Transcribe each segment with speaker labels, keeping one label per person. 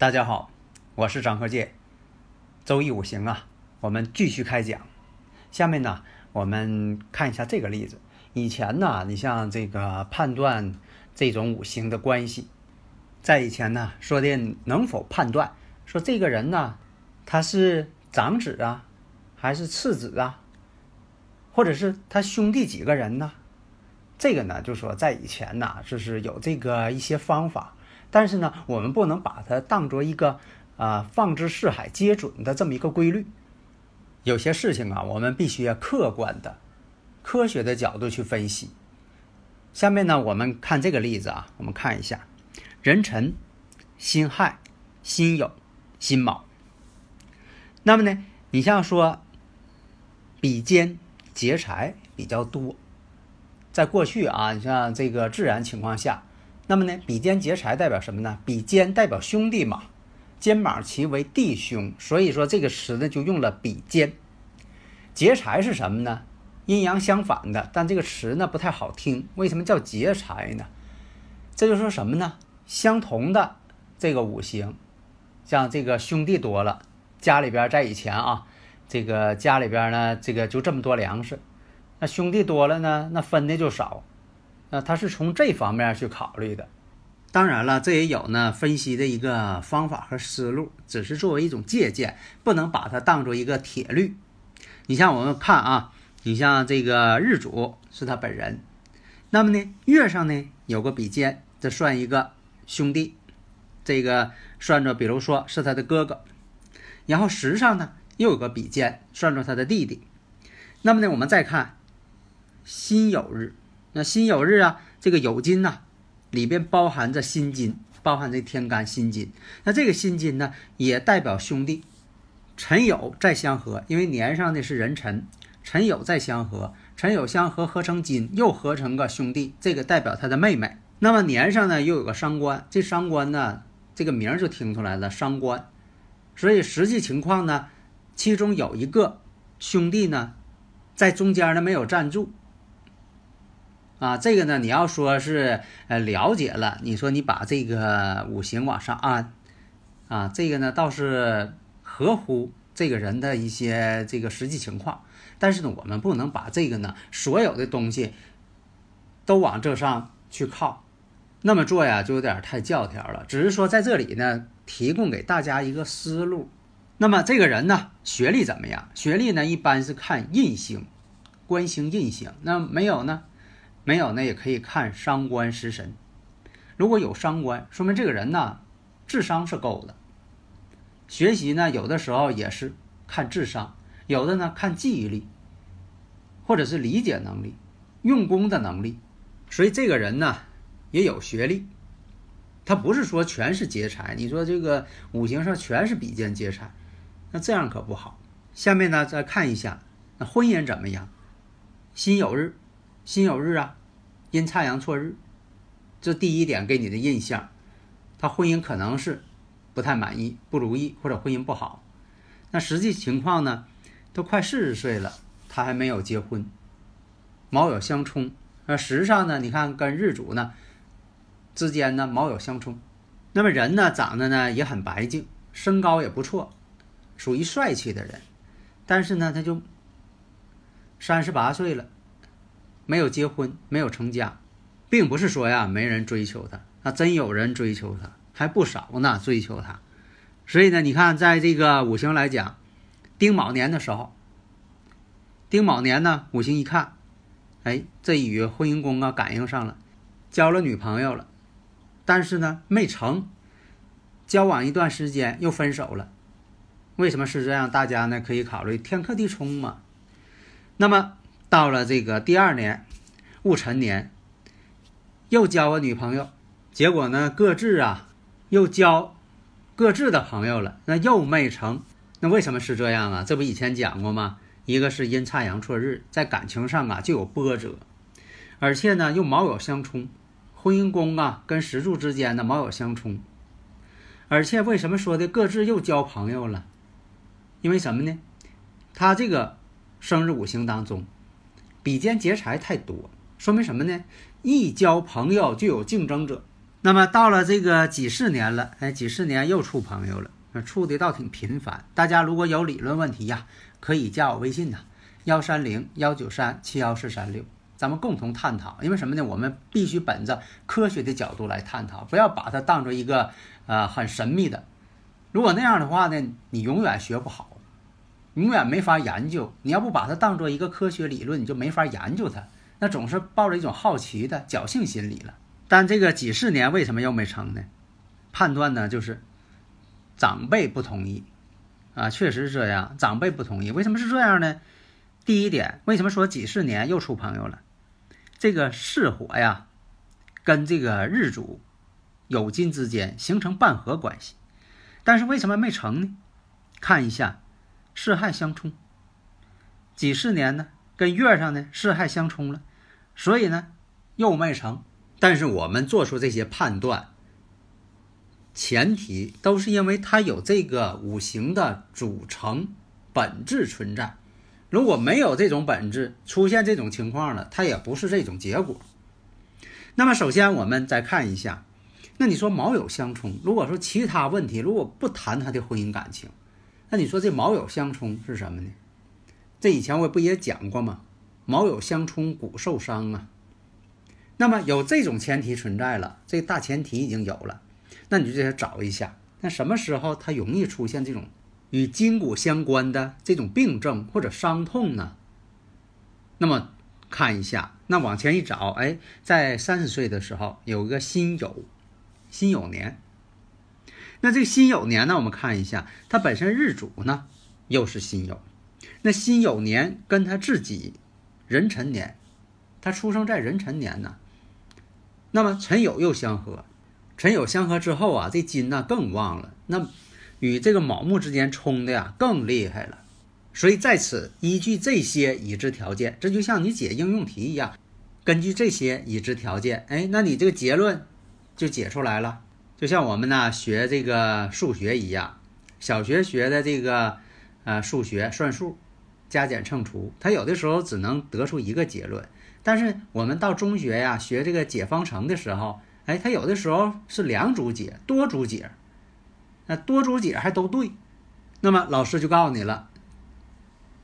Speaker 1: 大家好，我是张和介。周易五行啊，我们继续开讲。下面呢，我们看一下这个例子。以前呢，你像这个判断这种五行的关系，在以前呢，说的能否判断，说这个人呢，他是长子啊，还是次子啊，或者是他兄弟几个人呢？这个呢，就说在以前呢，就是有这个一些方法。但是呢，我们不能把它当做一个啊放之四海皆准的这么一个规律。有些事情啊，我们必须要客观的、科学的角度去分析。下面呢，我们看这个例子啊，我们看一下壬辰、辛亥、辛酉、辛卯。那么呢，你像说比肩劫财比较多，在过去啊，你像这个自然情况下。那么呢，比肩劫财代表什么呢？比肩代表兄弟嘛，肩膀齐为弟兄，所以说这个词呢就用了比肩。劫财是什么呢？阴阳相反的，但这个词呢不太好听。为什么叫劫财呢？这就说什么呢？相同的这个五行，像这个兄弟多了，家里边在以前啊，这个家里边呢，这个就这么多粮食，那兄弟多了呢，那分的就少。那他是从这方面去考虑的，当然了，这也有呢分析的一个方法和思路，只是作为一种借鉴，不能把它当做一个铁律。你像我们看啊，你像这个日主是他本人，那么呢月上呢有个比肩，这算一个兄弟，这个算作比如说是他的哥哥，然后时上呢又有个比肩，算作他的弟弟。那么呢我们再看辛酉日。那辛酉日啊，这个酉金呐，里边包含着辛金，包含着天干辛金。那这个辛金呢，也代表兄弟。辰酉再相合，因为年上的是壬辰，辰酉再相合，辰酉相合合成金，又合成个兄弟，这个代表他的妹妹。那么年上呢，又有个伤官，这伤官呢，这个名就听出来了，伤官。所以实际情况呢，其中有一个兄弟呢，在中间呢没有站住。啊，这个呢，你要说是呃了解了，你说你把这个五行往上安，啊，这个呢倒是合乎这个人的一些这个实际情况，但是呢，我们不能把这个呢所有的东西都往这上去靠，那么做呀就有点太教条了。只是说在这里呢，提供给大家一个思路。那么这个人呢，学历怎么样？学历呢一般是看印星，官星印星，那没有呢？没有呢，也可以看伤官食神。如果有伤官，说明这个人呢智商是够的。学习呢，有的时候也是看智商，有的呢看记忆力，或者是理解能力、用功的能力。所以这个人呢也有学历，他不是说全是劫财。你说这个五行上全是比肩劫财，那这样可不好。下面呢再看一下，那婚姻怎么样？辛酉日。辛酉日啊，阴差阳错日，这第一点给你的印象，他婚姻可能是不太满意、不如意，或者婚姻不好。那实际情况呢，都快四十岁了，他还没有结婚。卯酉相冲，那实际上呢，你看跟日主呢之间呢卯酉相冲，那么人呢长得呢也很白净，身高也不错，属于帅气的人，但是呢他就三十八岁了。没有结婚，没有成家，并不是说呀没人追求他，那真有人追求他，还不少呢，追求他。所以呢，你看，在这个五行来讲，丁卯年的时候，丁卯年呢，五行一看，哎，这与婚姻宫啊感应上了，交了女朋友了，但是呢没成，交往一段时间又分手了，为什么是这样？大家呢可以考虑天克地冲嘛。那么到了这个第二年戊辰年，又交个女朋友，结果呢各自啊又交各自的朋友了，那又没成。那为什么是这样啊？这不以前讲过吗？一个是阴差阳错日，在感情上啊就有波折，而且呢又卯酉相冲，婚姻宫啊跟石柱之间的卯酉相冲，而且为什么说的各自又交朋友了？因为什么呢？他这个生日五行当中，比肩劫财太多，说明什么呢？一交朋友就有竞争者。那么到了这个几十年了，哎，几十年又处朋友了，处的倒挺频繁。大家如果有理论问题呀，可以加我微信呐，幺三零幺九三七幺四三六，咱们共同探讨。因为什么呢？我们必须本着科学的角度来探讨，不要把它当做一个呃很神秘的。如果那样的话呢，你永远学不好，永远没法研究。你要不把它当做一个科学理论，你就没法研究它。那总是抱着一种好奇的侥幸心理了。但这个几十年为什么又没成呢？判断呢就是长辈不同意啊，确实是这样，长辈不同意。为什么是这样呢？第一点，为什么说几十年又出朋友了？这个巳火呀，跟这个日主酉金之间形成半合关系，但是为什么没成呢？看一下巳亥相冲，几十年呢跟月上呢巳亥相冲了，所以呢又没成。但是我们做出这些判断，前提都是因为它有这个五行的组成本质存在。如果没有这种本质，出现这种情况了，它也不是这种结果。那么，首先我们再看一下，那你说卯酉相冲，如果说其他问题，如果不谈他的婚姻感情，那你说这卯酉相冲是什么呢？这以前我不也讲过吗？卯酉相冲，骨受伤啊。那么有这种前提存在了，这大前提已经有了，那你就得找一下，那什么时候它容易出现这种与筋骨相关的这种病症或者伤痛呢？那么看一下，那往前一找，哎，在三十岁的时候有一个辛酉，辛酉年。那这个辛酉年呢，我们看一下，它本身日主呢又是辛酉，那辛酉年跟他自己壬辰年，他出生在壬辰年呢。那么辰酉又相合，辰酉相合之后啊，这金呢更旺了。那与这个卯木之间冲的呀更厉害了。所以在此依据这些已知条件，这就像你解应用题一样，根据这些已知条件，哎，那你这个结论就解出来了。就像我们呢学这个数学一样，小学学的这个呃数学算术，加减乘除，它有的时候只能得出一个结论。但是我们到中学呀学这个解方程的时候，哎，它有的时候是两组解、多组解，那多组解还都对，那么老师就告诉你了，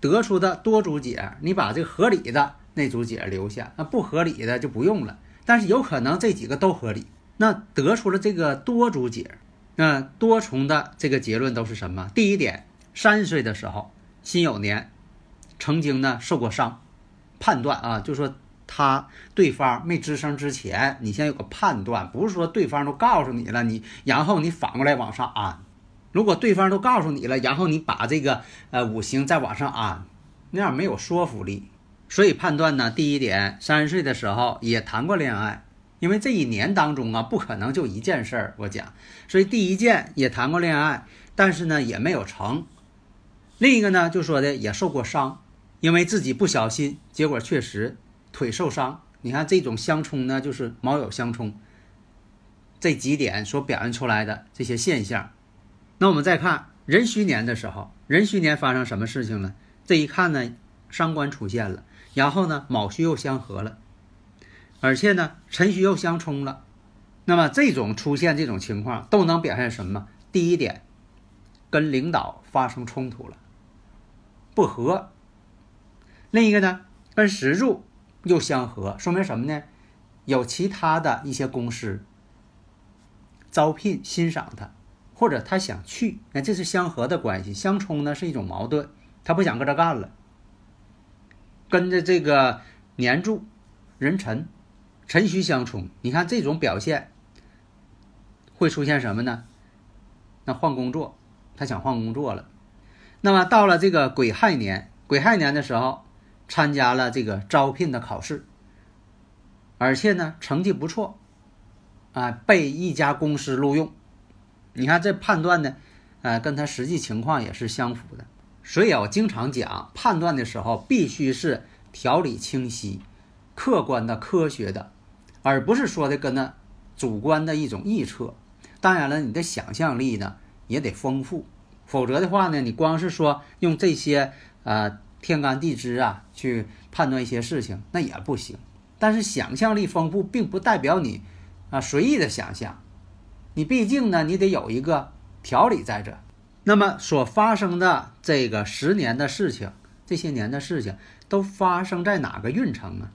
Speaker 1: 得出的多组解，你把这个合理的那组解留下，那不合理的就不用了。但是有可能这几个都合理，那得出了这个多组解，那多重的这个结论都是什么？第一点，三十岁的时候，辛酉年，曾经呢受过伤，判断啊，就说。他对方没吱声之前，你先有个判断，不是说对方都告诉你了，你然后你反过来往上安。如果对方都告诉你了，然后你把这个呃五行再往上安，那样没有说服力。所以判断呢，第一点，三十岁的时候也谈过恋爱，因为这一年当中啊，不可能就一件事儿。我讲，所以第一件也谈过恋爱，但是呢也没有成。另一个呢，就说的也受过伤，因为自己不小心，结果确实。腿受伤，你看这种相冲呢，就是卯酉相冲，这几点所表现出来的这些现象。那我们再看壬戌年的时候，壬戌年发生什么事情了？这一看呢，伤官出现了，然后呢，卯戌又相合了，而且呢，辰戌又相冲了。那么这种出现这种情况，都能表现什么？第一点，跟领导发生冲突了，不和。另一个呢，跟石柱。又相合，说明什么呢？有其他的一些公司招聘欣赏他，或者他想去，那这是相合的关系。相冲呢是一种矛盾，他不想搁这干了。跟着这个年柱壬辰辰戌相冲，你看这种表现会出现什么呢？那换工作，他想换工作了。那么到了这个癸亥年，癸亥年的时候，参加了这个招聘的考试，而且呢成绩不错，啊，被一家公司录用。你看这判断呢，呃，跟他实际情况也是相符的。所以，我经常讲，判断的时候必须是条理清晰、客观的、科学的，而不是说的跟那主观的一种臆测。当然了，你的想象力呢也得丰富，否则的话呢，你光是说用这些呃天干地支啊去判断一些事情，那也不行。但是想象力丰富，并不代表你啊随意的想象。你毕竟呢，你得有一个条理在这。那么所发生的这个十年的事情，这些年的事情都发生在哪个运程啊？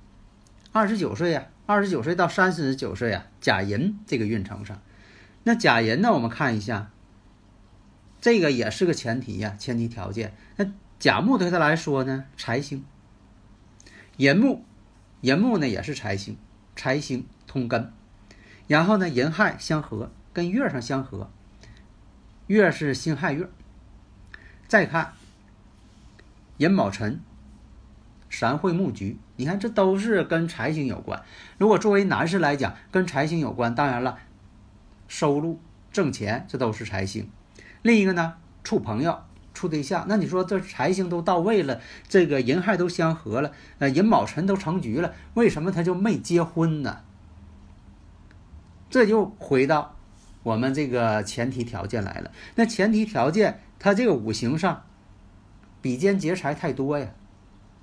Speaker 1: 二十九岁啊，二十九岁到三十九岁啊，甲寅这个运程上。那甲寅呢，我们看一下，这个也是个前提呀，前提条件。那甲木对他来说呢，财星。寅木，寅木呢也是财星，财星通根。然后呢，寅亥相合。跟月上相合，月是辛亥月。再看寅卯辰，三会木局，你看这都是跟财星有关。如果作为男士来讲，跟财星有关，当然了，收入挣钱这都是财星。另一个呢，处朋友、处对象，那你说这财星都到位了，这个寅亥都相合了，呃，寅卯辰都成局了，为什么他就没结婚呢？这就回到。我们这个前提条件来了，那前提条件，他这个五行上，比肩劫财太多呀。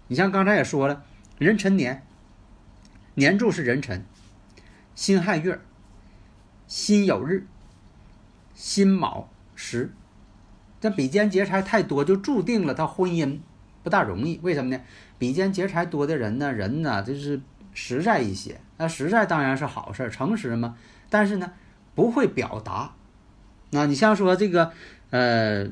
Speaker 1: 你像刚才也说了，壬辰年，年柱是壬辰，辛亥月，辛酉日，辛卯时，这比肩劫财太多，就注定了他婚姻不大容易。为什么呢？比肩劫财多的人呢，人呢就是实在一些。那实在当然是好事，诚实嘛。但是呢。不会表达，那你像说这个，呃，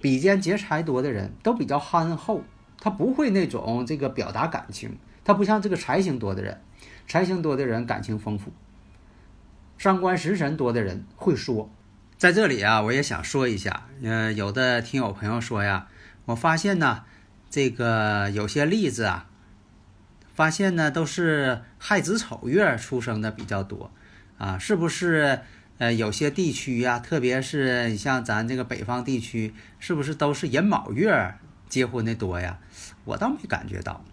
Speaker 1: 比肩劫财多的人都比较憨厚，他不会那种这个表达感情，他不像这个财星多的人，财星多的人感情丰富，伤官食神多的人会说。在这里啊，我也想说一下，呃，有的听友朋友说呀，我发现呢，这个有些例子啊，发现呢都是亥子丑月出生的比较多。啊，是不是？呃，有些地区呀，特别是你像咱这个北方地区，是不是都是寅卯月结婚的多呀？我倒没感觉到，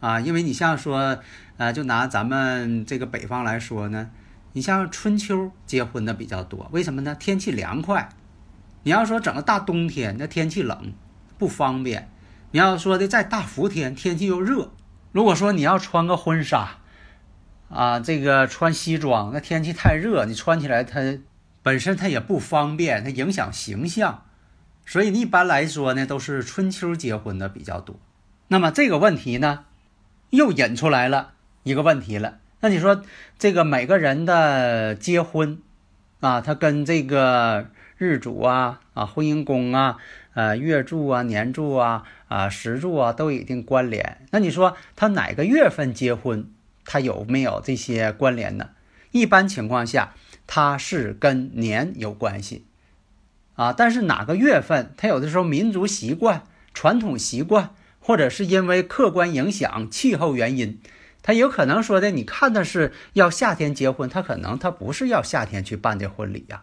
Speaker 1: 啊，因为你像说，呃，就拿咱们这个北方来说呢，你像春秋结婚的比较多，为什么呢？天气凉快。你要说整个大冬天，那天气冷，不方便。你要说的在大伏天，天气又热，如果说你要穿个婚纱。啊，这个穿西装，那天气太热，你穿起来它本身它也不方便，它影响形象，所以一般来说呢，都是春秋结婚的比较多。那么这个问题呢，又引出来了一个问题了。那你说这个每个人的结婚啊，他跟这个日主啊、啊婚姻宫啊、呃月柱啊、年柱啊、啊时柱啊都有一定关联。那你说他哪个月份结婚？它有没有这些关联呢？一般情况下，它是跟年有关系啊。但是哪个月份，它有的时候民族习惯、传统习惯，或者是因为客观影响、气候原因，他有可能说的，你看的是要夏天结婚，他可能他不是要夏天去办这婚礼呀。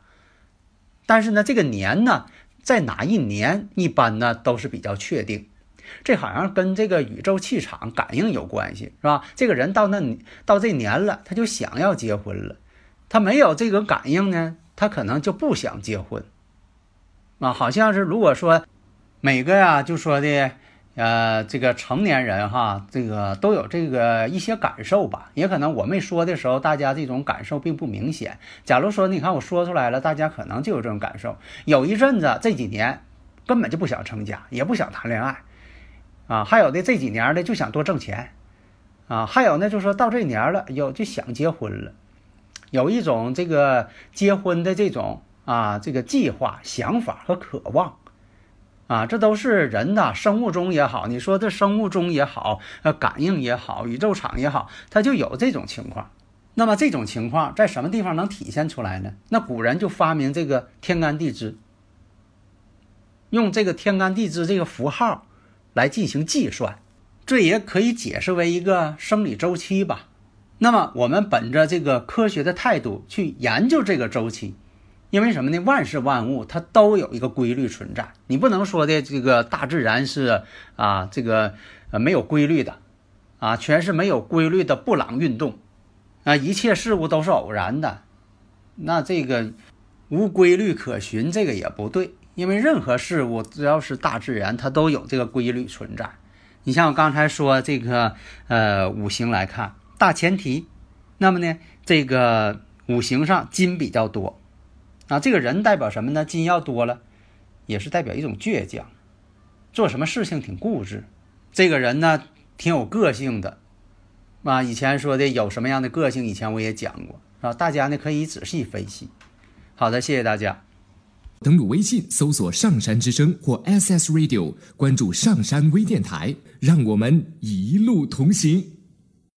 Speaker 1: 但是呢，这个年呢，在哪一年，一般呢都是比较确定。这好像跟这个宇宙气场感应有关系，是吧？这个人到那到这年了，他就想要结婚了。他没有这个感应呢，他可能就不想结婚。啊，好像是如果说每个呀，就说的呃，这个成年人哈，这个都有这个一些感受吧。也可能我没说的时候，大家这种感受并不明显。假如说你看我说出来了，大家可能就有这种感受。有一阵子这几年根本就不想成家，也不想谈恋爱。啊，还有的这几年的就想多挣钱，啊，还有呢，就说到这年了，有就想结婚了，有一种这个结婚的这种啊，这个计划、想法和渴望，啊，这都是人的，生物钟也好，你说这生物钟也好，呃，感应也好，宇宙场也好，它就有这种情况。那么这种情况在什么地方能体现出来呢？那古人就发明这个天干地支。用这个天干地支这个符号来进行计算，这也可以解释为一个生理周期吧。那么我们本着这个科学的态度去研究这个周期，因为什么呢？万事万物它都有一个规律存在，你不能说的这个大自然是啊这个呃没有规律的，啊全是没有规律的布朗运动，啊一切事物都是偶然的，那这个无规律可循，这个也不对，因为任何事物只要是大自然，它都有这个规律存在。你像我刚才说这个呃五行来看。大前提，那么呢，这个五行上金比较多，啊，这个人代表什么呢？金要多了，也是代表一种倔强，做什么事情挺固执。这个人呢，挺有个性的，啊，以前说的有什么样的个性，以前我也讲过，啊，大家呢可以仔细分析。好的，谢谢大家。
Speaker 2: 登录微信搜索“上山之声”或 SS Radio，关注上山微电台，让我们一路同行。